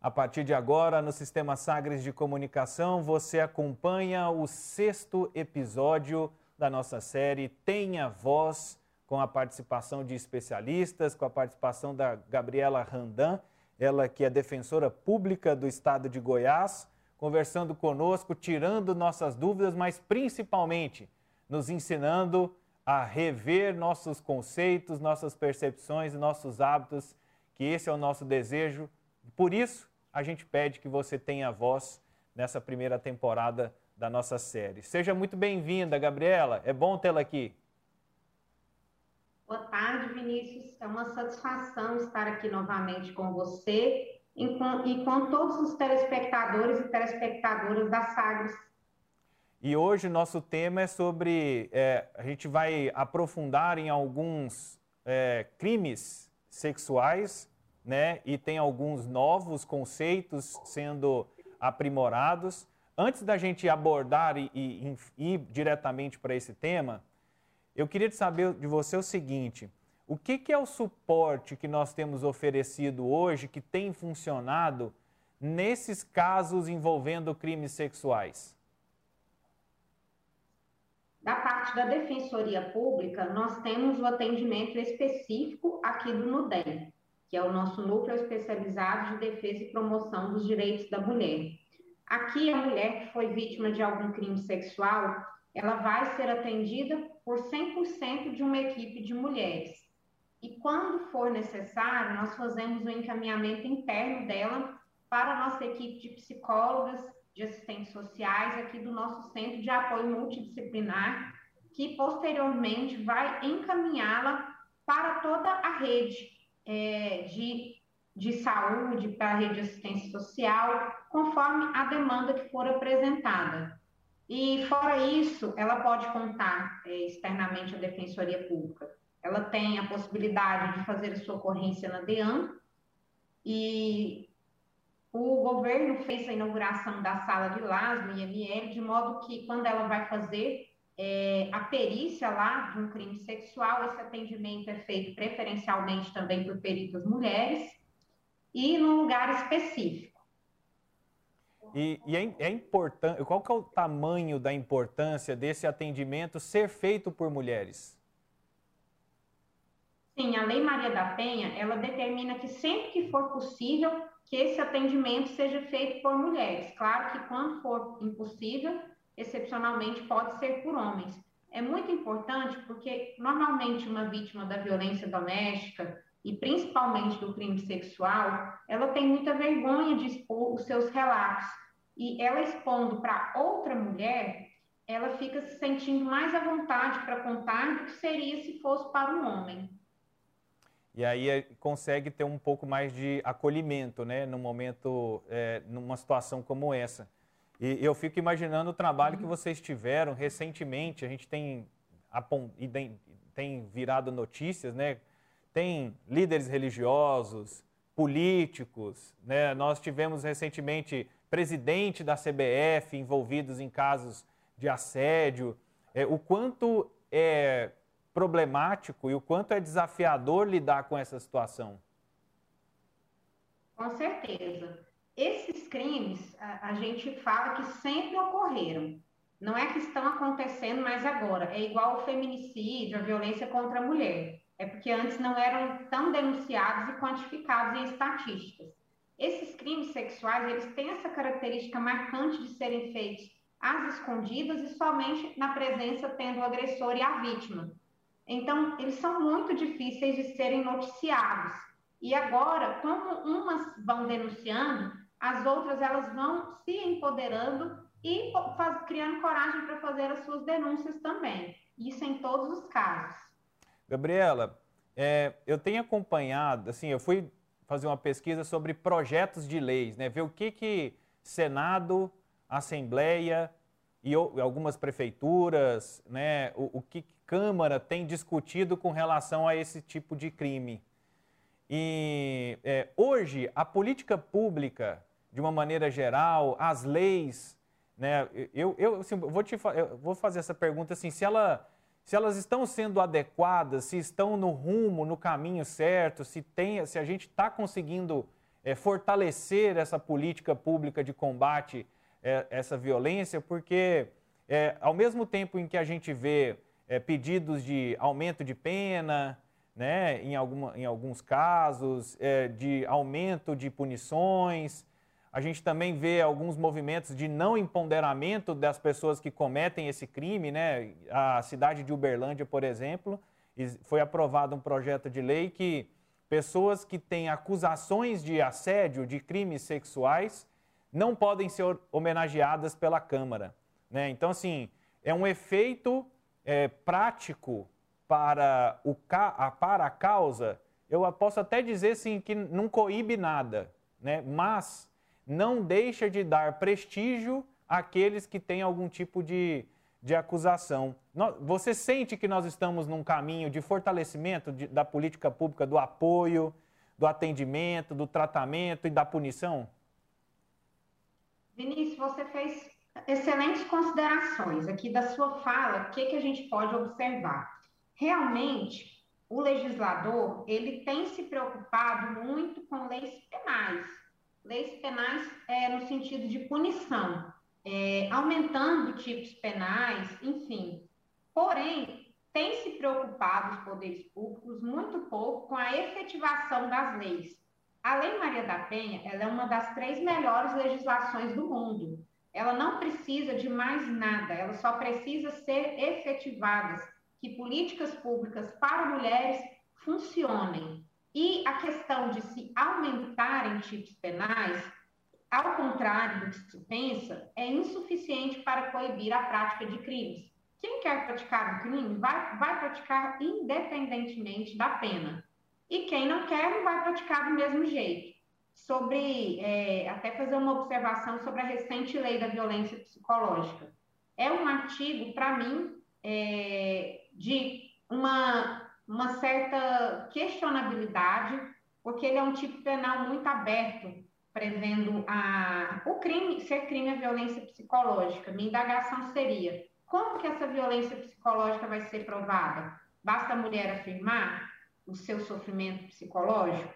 A partir de agora, no Sistema Sagres de Comunicação, você acompanha o sexto episódio da nossa série Tenha Voz, com a participação de especialistas, com a participação da Gabriela Randan, ela que é defensora pública do estado de Goiás, conversando conosco, tirando nossas dúvidas, mas principalmente nos ensinando a rever nossos conceitos, nossas percepções e nossos hábitos, que esse é o nosso desejo. Por isso, a gente pede que você tenha voz nessa primeira temporada da nossa série. Seja muito bem-vinda, Gabriela. É bom tê-la aqui. Boa tarde, Vinícius. É uma satisfação estar aqui novamente com você e com, e com todos os telespectadores e telespectadoras da Sagres. E hoje nosso tema é sobre. É, a gente vai aprofundar em alguns é, crimes sexuais né? E tem alguns novos conceitos sendo aprimorados. Antes da gente abordar e, e, e ir diretamente para esse tema, eu queria saber de você o seguinte: o que, que é o suporte que nós temos oferecido hoje que tem funcionado nesses casos envolvendo crimes sexuais? Da parte da Defensoria Pública, nós temos o atendimento específico aqui do NUDEM que é o nosso núcleo especializado de defesa e promoção dos direitos da mulher. Aqui, a mulher que foi vítima de algum crime sexual, ela vai ser atendida por 100% de uma equipe de mulheres. E quando for necessário, nós fazemos o encaminhamento interno dela para a nossa equipe de psicólogas, de assistentes sociais, aqui do nosso centro de apoio multidisciplinar, que posteriormente vai encaminhá-la para toda a rede é, de, de saúde, para a rede de assistência social, conforme a demanda que for apresentada. E, fora isso, ela pode contar é, externamente à Defensoria Pública. Ela tem a possibilidade de fazer a sua ocorrência na DEAN, e governo fez a inauguração da sala de LASMA e ML, de modo que, quando ela vai fazer é, a perícia lá de um crime sexual, esse atendimento é feito preferencialmente também por peritas mulheres e num lugar específico. E, e é, é, importante, qual que é o tamanho da importância desse atendimento ser feito por mulheres? Sim, a Lei Maria da Penha, ela determina que sempre que for possível, que esse atendimento seja feito por mulheres. Claro que quando for impossível, excepcionalmente pode ser por homens. É muito importante porque normalmente uma vítima da violência doméstica e principalmente do crime sexual, ela tem muita vergonha de expor os seus relatos. E ela expondo para outra mulher, ela fica se sentindo mais à vontade para contar do que seria se fosse para um homem. E aí é, consegue ter um pouco mais de acolhimento, né, no momento, é, numa situação como essa. E eu fico imaginando o trabalho que vocês tiveram recentemente. A gente tem, tem virado notícias, né? Tem líderes religiosos, políticos, né? Nós tivemos recentemente presidente da CBF envolvidos em casos de assédio. É, o quanto é problemático e o quanto é desafiador lidar com essa situação? Com certeza. Esses crimes, a, a gente fala que sempre ocorreram. Não é que estão acontecendo mais agora. É igual o feminicídio, a violência contra a mulher. É porque antes não eram tão denunciados e quantificados em estatísticas. Esses crimes sexuais, eles têm essa característica marcante de serem feitos às escondidas e somente na presença tendo o agressor e a vítima. Então, eles são muito difíceis de serem noticiados. E agora, como umas vão denunciando, as outras elas vão se empoderando e faz, criando coragem para fazer as suas denúncias também. Isso em todos os casos. Gabriela, é, eu tenho acompanhado, assim, eu fui fazer uma pesquisa sobre projetos de leis, né? Ver o que que Senado, Assembleia e algumas prefeituras, né? O, o que Câmara tem discutido com relação a esse tipo de crime. E é, hoje a política pública de uma maneira geral, as leis, né? Eu, eu assim, vou te eu vou fazer essa pergunta assim, se ela se elas estão sendo adequadas, se estão no rumo, no caminho certo, se, tem, se a gente está conseguindo é, fortalecer essa política pública de combate é, essa violência, porque é, ao mesmo tempo em que a gente vê é, pedidos de aumento de pena, né, em, alguma, em alguns casos, é, de aumento de punições, a gente também vê alguns movimentos de não empoderamento das pessoas que cometem esse crime, né? A cidade de Uberlândia, por exemplo, foi aprovado um projeto de lei que pessoas que têm acusações de assédio, de crimes sexuais, não podem ser homenageadas pela Câmara. Né? Então, assim, é um efeito é, prático para, o, para a causa, eu posso até dizer assim, que não coíbe nada, né? mas não deixa de dar prestígio àqueles que têm algum tipo de, de acusação. Você sente que nós estamos num caminho de fortalecimento de, da política pública do apoio, do atendimento, do tratamento e da punição? Vinícius, você fez excelentes considerações aqui da sua fala. O que, que a gente pode observar? Realmente, o legislador ele tem se preocupado muito com leis penais leis penais é, no sentido de punição, é, aumentando tipos penais, enfim. Porém, tem se preocupado os poderes públicos muito pouco com a efetivação das leis. A Lei Maria da Penha ela é uma das três melhores legislações do mundo. Ela não precisa de mais nada, ela só precisa ser efetivada, que políticas públicas para mulheres funcionem. E a questão de se aumentarem tipos penais, ao contrário do que se pensa, é insuficiente para coibir a prática de crimes. Quem quer praticar um crime vai, vai praticar independentemente da pena. E quem não quer não vai praticar do mesmo jeito. Sobre, é, até fazer uma observação sobre a recente lei da violência psicológica. É um artigo, para mim, é, de uma uma certa questionabilidade, porque ele é um tipo penal muito aberto, prevendo a, o crime, ser crime a violência psicológica. Minha indagação seria, como que essa violência psicológica vai ser provada? Basta a mulher afirmar o seu sofrimento psicológico?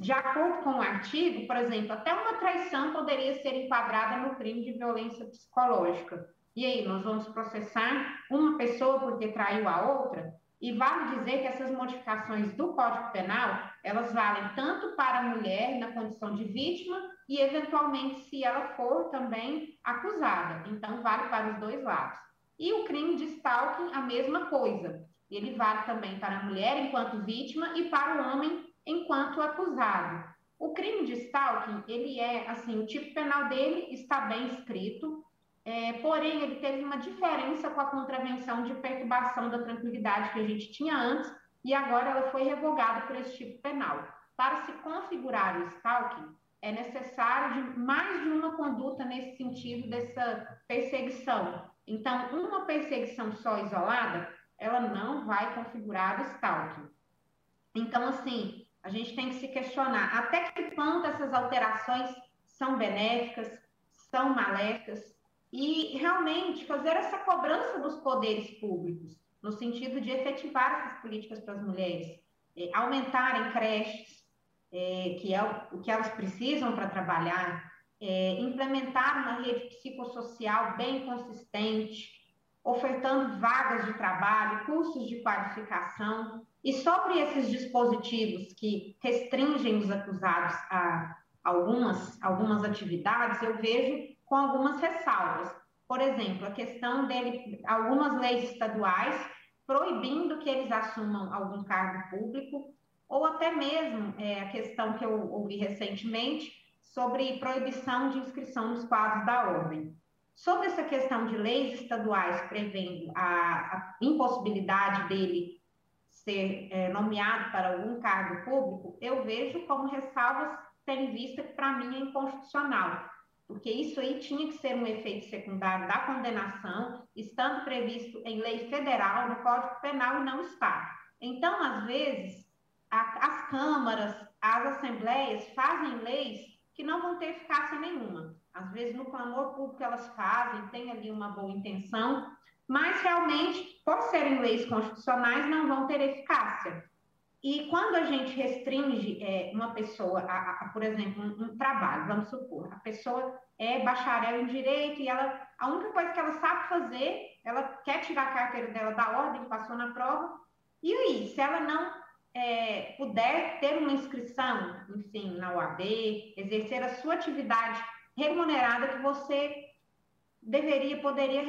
De acordo com o artigo, por exemplo, até uma traição poderia ser enquadrada no crime de violência psicológica. E aí, nós vamos processar uma pessoa porque traiu a outra? E vale dizer que essas modificações do Código Penal, elas valem tanto para a mulher na condição de vítima e, eventualmente, se ela for também acusada. Então, vale para os dois lados. E o crime de stalking, a mesma coisa. Ele vale também para a mulher enquanto vítima e para o homem enquanto acusado. O crime de stalking, ele é, assim, o tipo penal dele está bem escrito, é, porém, ele teve uma diferença com a contravenção de perturbação da tranquilidade que a gente tinha antes e agora ela foi revogada por esse tipo penal. Para se configurar o stalking, é necessário de mais de uma conduta nesse sentido dessa perseguição. Então, uma perseguição só isolada, ela não vai configurar o stalking. Então, assim, a gente tem que se questionar até que ponto essas alterações são benéficas, são maléficas, e realmente fazer essa cobrança dos poderes públicos, no sentido de efetivar essas políticas para as mulheres, é, aumentarem creches, é, que é o, o, que elas precisam para trabalhar, é, implementar uma rede psicossocial bem consistente, ofertando vagas de trabalho, cursos de qualificação, e sobre esses dispositivos que restringem os acusados a algumas, algumas atividades, eu vejo com algumas ressalvas. Por exemplo, a questão dele, algumas leis estaduais proibindo que eles assumam algum cargo público, ou até mesmo é, a questão que eu ouvi recentemente sobre proibição de inscrição nos quadros da ordem. Sobre essa questão de leis estaduais prevendo a, a impossibilidade dele ser é, nomeado para algum cargo público, eu vejo como ressalvas tendo em vista que, para mim, é inconstitucional porque isso aí tinha que ser um efeito secundário da condenação, estando previsto em lei federal, no Código Penal, e não está. Então, às vezes, a, as câmaras, as assembleias fazem leis que não vão ter eficácia nenhuma. Às vezes, no clamor público, elas fazem, tem ali uma boa intenção, mas realmente, por serem leis constitucionais, não vão ter eficácia. E quando a gente restringe é, uma pessoa, a, a, por exemplo, um, um, trabalho, vamos supor, a pessoa é bacharel em direito e ela, a única coisa que ela sabe fazer, ela quer tirar a carteira dela da ordem, passou na prova, e aí, se ela não é, puder ter uma inscrição, enfim, na UAB, exercer a sua atividade remunerada que você deveria, poderia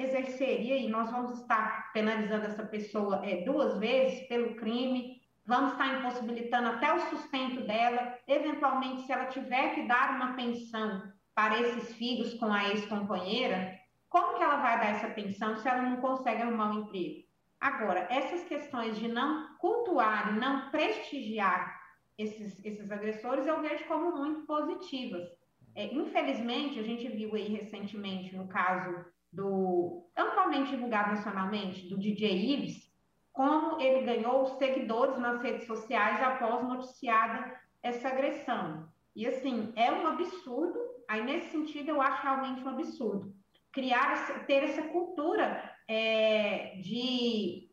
exercer, e nós vamos estar penalizando essa pessoa é, duas vezes pelo crime, vamos estar impossibilitando até o sustento dela. Eventualmente, se ela tiver que dar uma pensão para esses filhos com a ex-companheira, como que ela vai dar essa pensão se ela não consegue arrumar um emprego? Agora, essas questões de não cultuar e não prestigiar esses, esses agressores, eu vejo como muito positivas. É, infelizmente, a gente viu aí recentemente, no caso do amplamente divulgado nacionalmente, do DJ Ives, como ele ganhou seguidores nas redes sociais após noticiada essa agressão. E assim, é um absurdo, aí nesse sentido eu acho realmente um absurdo. Criar, ter essa cultura é, de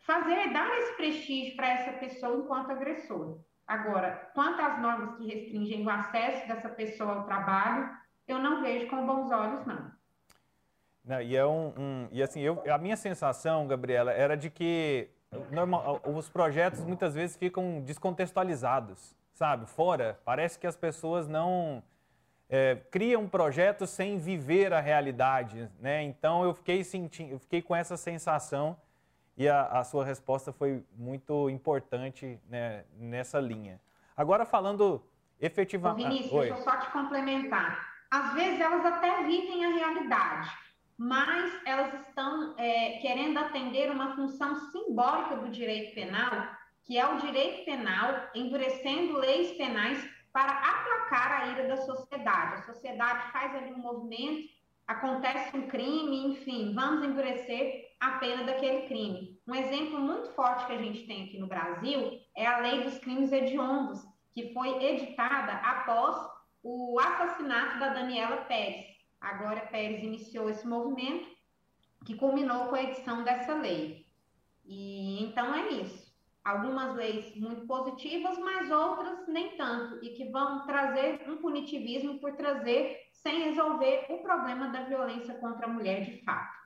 fazer, dar esse prestígio para essa pessoa enquanto agressor. Agora, quanto às normas que restringem o acesso dessa pessoa ao trabalho, eu não vejo com bons olhos, não. Não, e, é um, um, e assim, eu, a minha sensação, Gabriela, era de que normal, os projetos muitas vezes ficam descontextualizados, sabe? Fora, parece que as pessoas não é, criam projetos sem viver a realidade, né? Então eu fiquei sentindo, eu fiquei com essa sensação e a, a sua resposta foi muito importante né, nessa linha. Agora falando efetivamente. Vinícius, ah, deixa eu só te complementar. Às vezes elas até vivem a realidade, mas elas estão é, querendo atender uma função simbólica do direito penal, que é o direito penal endurecendo leis penais para aplacar a ira da sociedade. A sociedade faz ali um movimento, acontece um crime, enfim, vamos endurecer a pena daquele crime. Um exemplo muito forte que a gente tem aqui no Brasil é a Lei dos Crimes Hediondos, que foi editada após o assassinato da Daniela Pérez. Agora Pérez iniciou esse movimento que culminou com a edição dessa lei. E então é isso. Algumas leis muito positivas, mas outras nem tanto, e que vão trazer um punitivismo por trazer sem resolver o problema da violência contra a mulher de fato.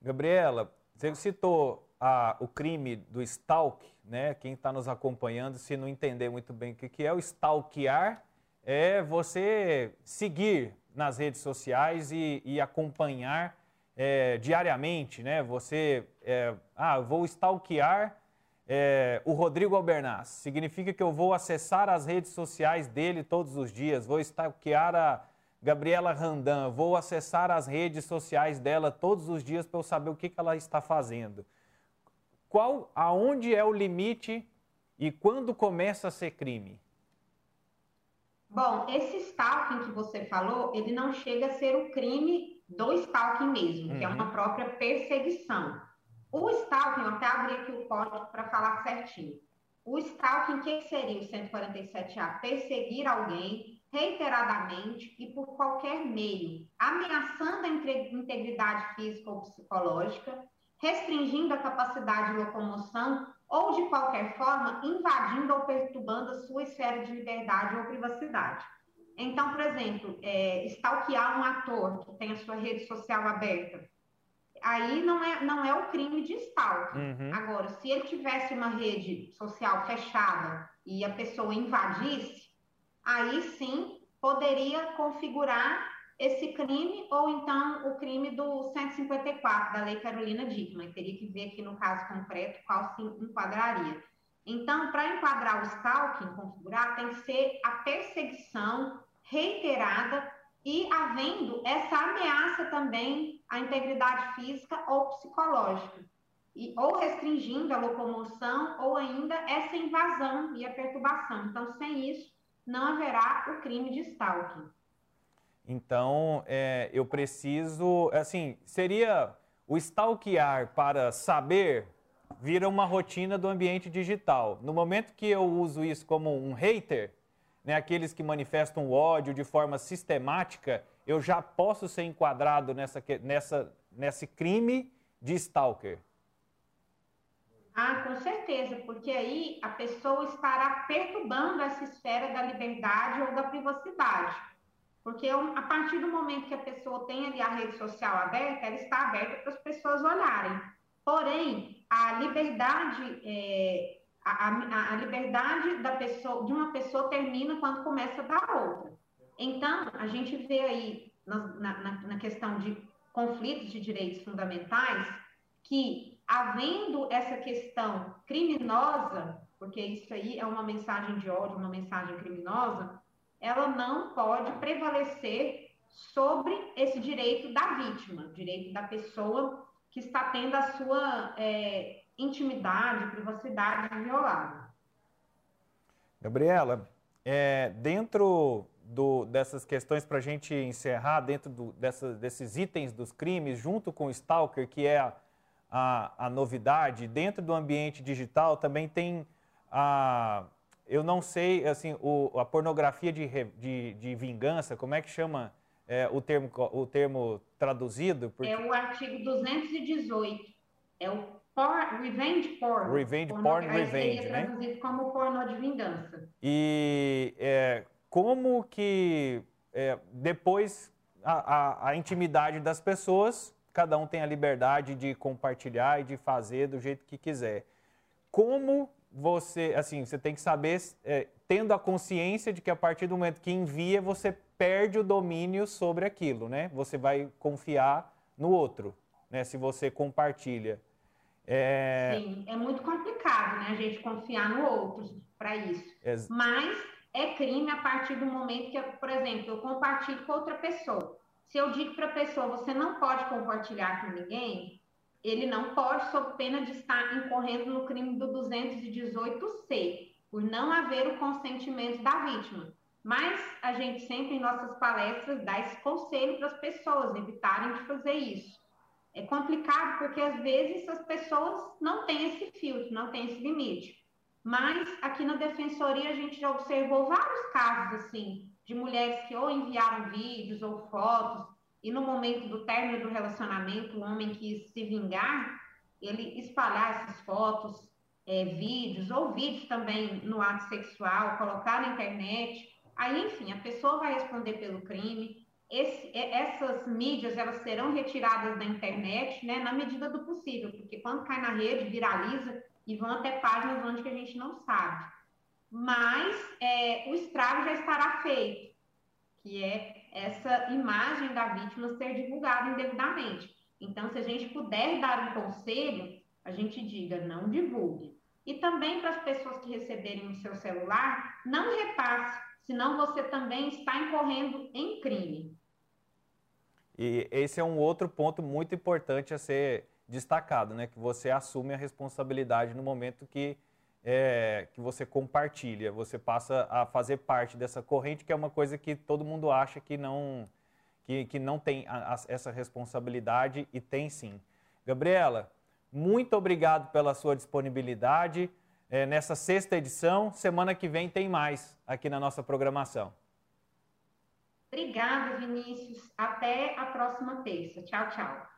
Gabriela, você citou a, o crime do stalk, né? Quem está nos acompanhando, se não entender muito bem o que, que é o stalkear, é você seguir nas redes sociais e, e acompanhar é, diariamente, né? Você, é, ah, vou stalkear é, o Rodrigo Albernaz. Significa que eu vou acessar as redes sociais dele todos os dias, vou stalkear a Gabriela Randan, vou acessar as redes sociais dela todos os dias para eu saber o que, que ela está fazendo. Qual, aonde é o limite e quando começa a ser crime? Bom, esse stalking que você falou, ele não chega a ser o crime do stalking mesmo, uhum. que é uma uhum. própria perseguição. O stalking, eu até abri aqui o código para falar certinho. O stalking, o que seria o 147A? Perseguir alguém reiteradamente e por qualquer meio, ameaçando a integridade física ou psicológica, restringindo a capacidade de locomoção ou, de qualquer forma, invadindo ou perturbando a sua esfera de liberdade ou privacidade. Então, por exemplo, é, stalkear um ator que tem a sua rede social aberta, aí não é, não é o crime de stalking. Uhum. Agora, se ele tivesse uma rede social fechada e a pessoa invadisse, aí sim poderia configurar esse crime ou então o crime do 154 da Lei Carolina Dickmann. Teria que ver aqui no caso concreto qual se enquadraria. Então, para enquadrar o stalking, configurar, tem que ser a perseguição reiterada e havendo essa ameaça também à integridade física ou psicológica, e, ou restringindo a locomoção ou ainda essa invasão e a perturbação. Então, sem isso, não haverá o crime de stalking. Então, é, eu preciso, assim, seria o stalkear para saber vira uma rotina do ambiente digital. No momento que eu uso isso como um hater, né, aqueles que manifestam ódio de forma sistemática, eu já posso ser enquadrado nessa, nessa, nesse crime de stalker? Ah, com certeza, porque aí a pessoa estará perturbando essa esfera da liberdade ou da privacidade. Porque a partir do momento que a pessoa tem ali a rede social aberta, ela está aberta para as pessoas olharem. Porém, a liberdade, é, a, a, a, liberdade da pessoa, de uma pessoa termina quando começa da outra. Então, a gente vê aí na, na, na questão de conflitos de direitos fundamentais que, havendo essa questão criminosa, porque isso aí é uma mensagem de ódio, uma mensagem criminosa, ela não pode prevalecer sobre esse direito da vítima, direito da pessoa que está tendo a sua é, intimidade, privacidade violada. Gabriela, é, dentro do, dessas questões para a gente encerrar, dentro do, dessa, desses itens dos crimes, junto com o Stalker, que é a, a, a novidade, dentro do ambiente digital também tem a. Eu não sei, assim, o, a pornografia de, de, de vingança, como é que chama é, o, termo, o termo traduzido? Porque... É o artigo 218. É o por, revenge porn. Revenge porn, porn revenge, né? traduzido como pornô de vingança. E é, como que é, depois a, a, a, intimidade das pessoas, cada um tem a liberdade de compartilhar e de fazer do jeito que quiser. Como você, assim, você tem que saber, é, tendo a consciência de que a partir do momento que envia, você perde o domínio sobre aquilo, né? Você vai confiar no outro, né? Se você compartilha. É... Sim, é muito complicado, né? A gente confiar no outro para isso. Mas é crime a partir do momento que, por exemplo, eu compartilho com outra pessoa. Se eu digo para a pessoa, você não pode compartilhar com ninguém, ele não pode, sob pena de estar incorrendo no crime do 218C, por não haver o consentimento da vítima. Mas a gente sempre, em nossas palestras, dá esse conselho para as pessoas evitarem de fazer isso. É complicado porque, às vezes, as pessoas não têm esse filtro, não têm esse limite. Mas aqui na defensoria a gente já observou vários casos assim de mulheres que ou enviaram vídeos ou fotos e no momento do término do relacionamento o homem quis se vingar, ele espalhar essas fotos, é, vídeos ou vídeos também no ato sexual, colocar na internet. Aí, enfim, a pessoa vai responder pelo crime. Esse, essas mídias elas serão retiradas da internet, né, na medida do possível, porque quando cai na rede viraliza e vão até páginas onde que a gente não sabe. Mas é, o estrago já estará feito, que é essa imagem da vítima ser divulgada indevidamente. Então, se a gente puder dar um conselho, a gente diga, não divulgue. E também para as pessoas que receberem o seu celular, não repasse, senão você também está incorrendo em crime. E esse é um outro ponto muito importante a ser destacado, né? Que você assume a responsabilidade no momento que, é, que você compartilha, você passa a fazer parte dessa corrente, que é uma coisa que todo mundo acha que não, que, que não tem a, a, essa responsabilidade e tem sim. Gabriela, muito obrigado pela sua disponibilidade é, nessa sexta edição. Semana que vem tem mais aqui na nossa programação. Obrigada, Vinícius. Até a próxima terça. Tchau, tchau.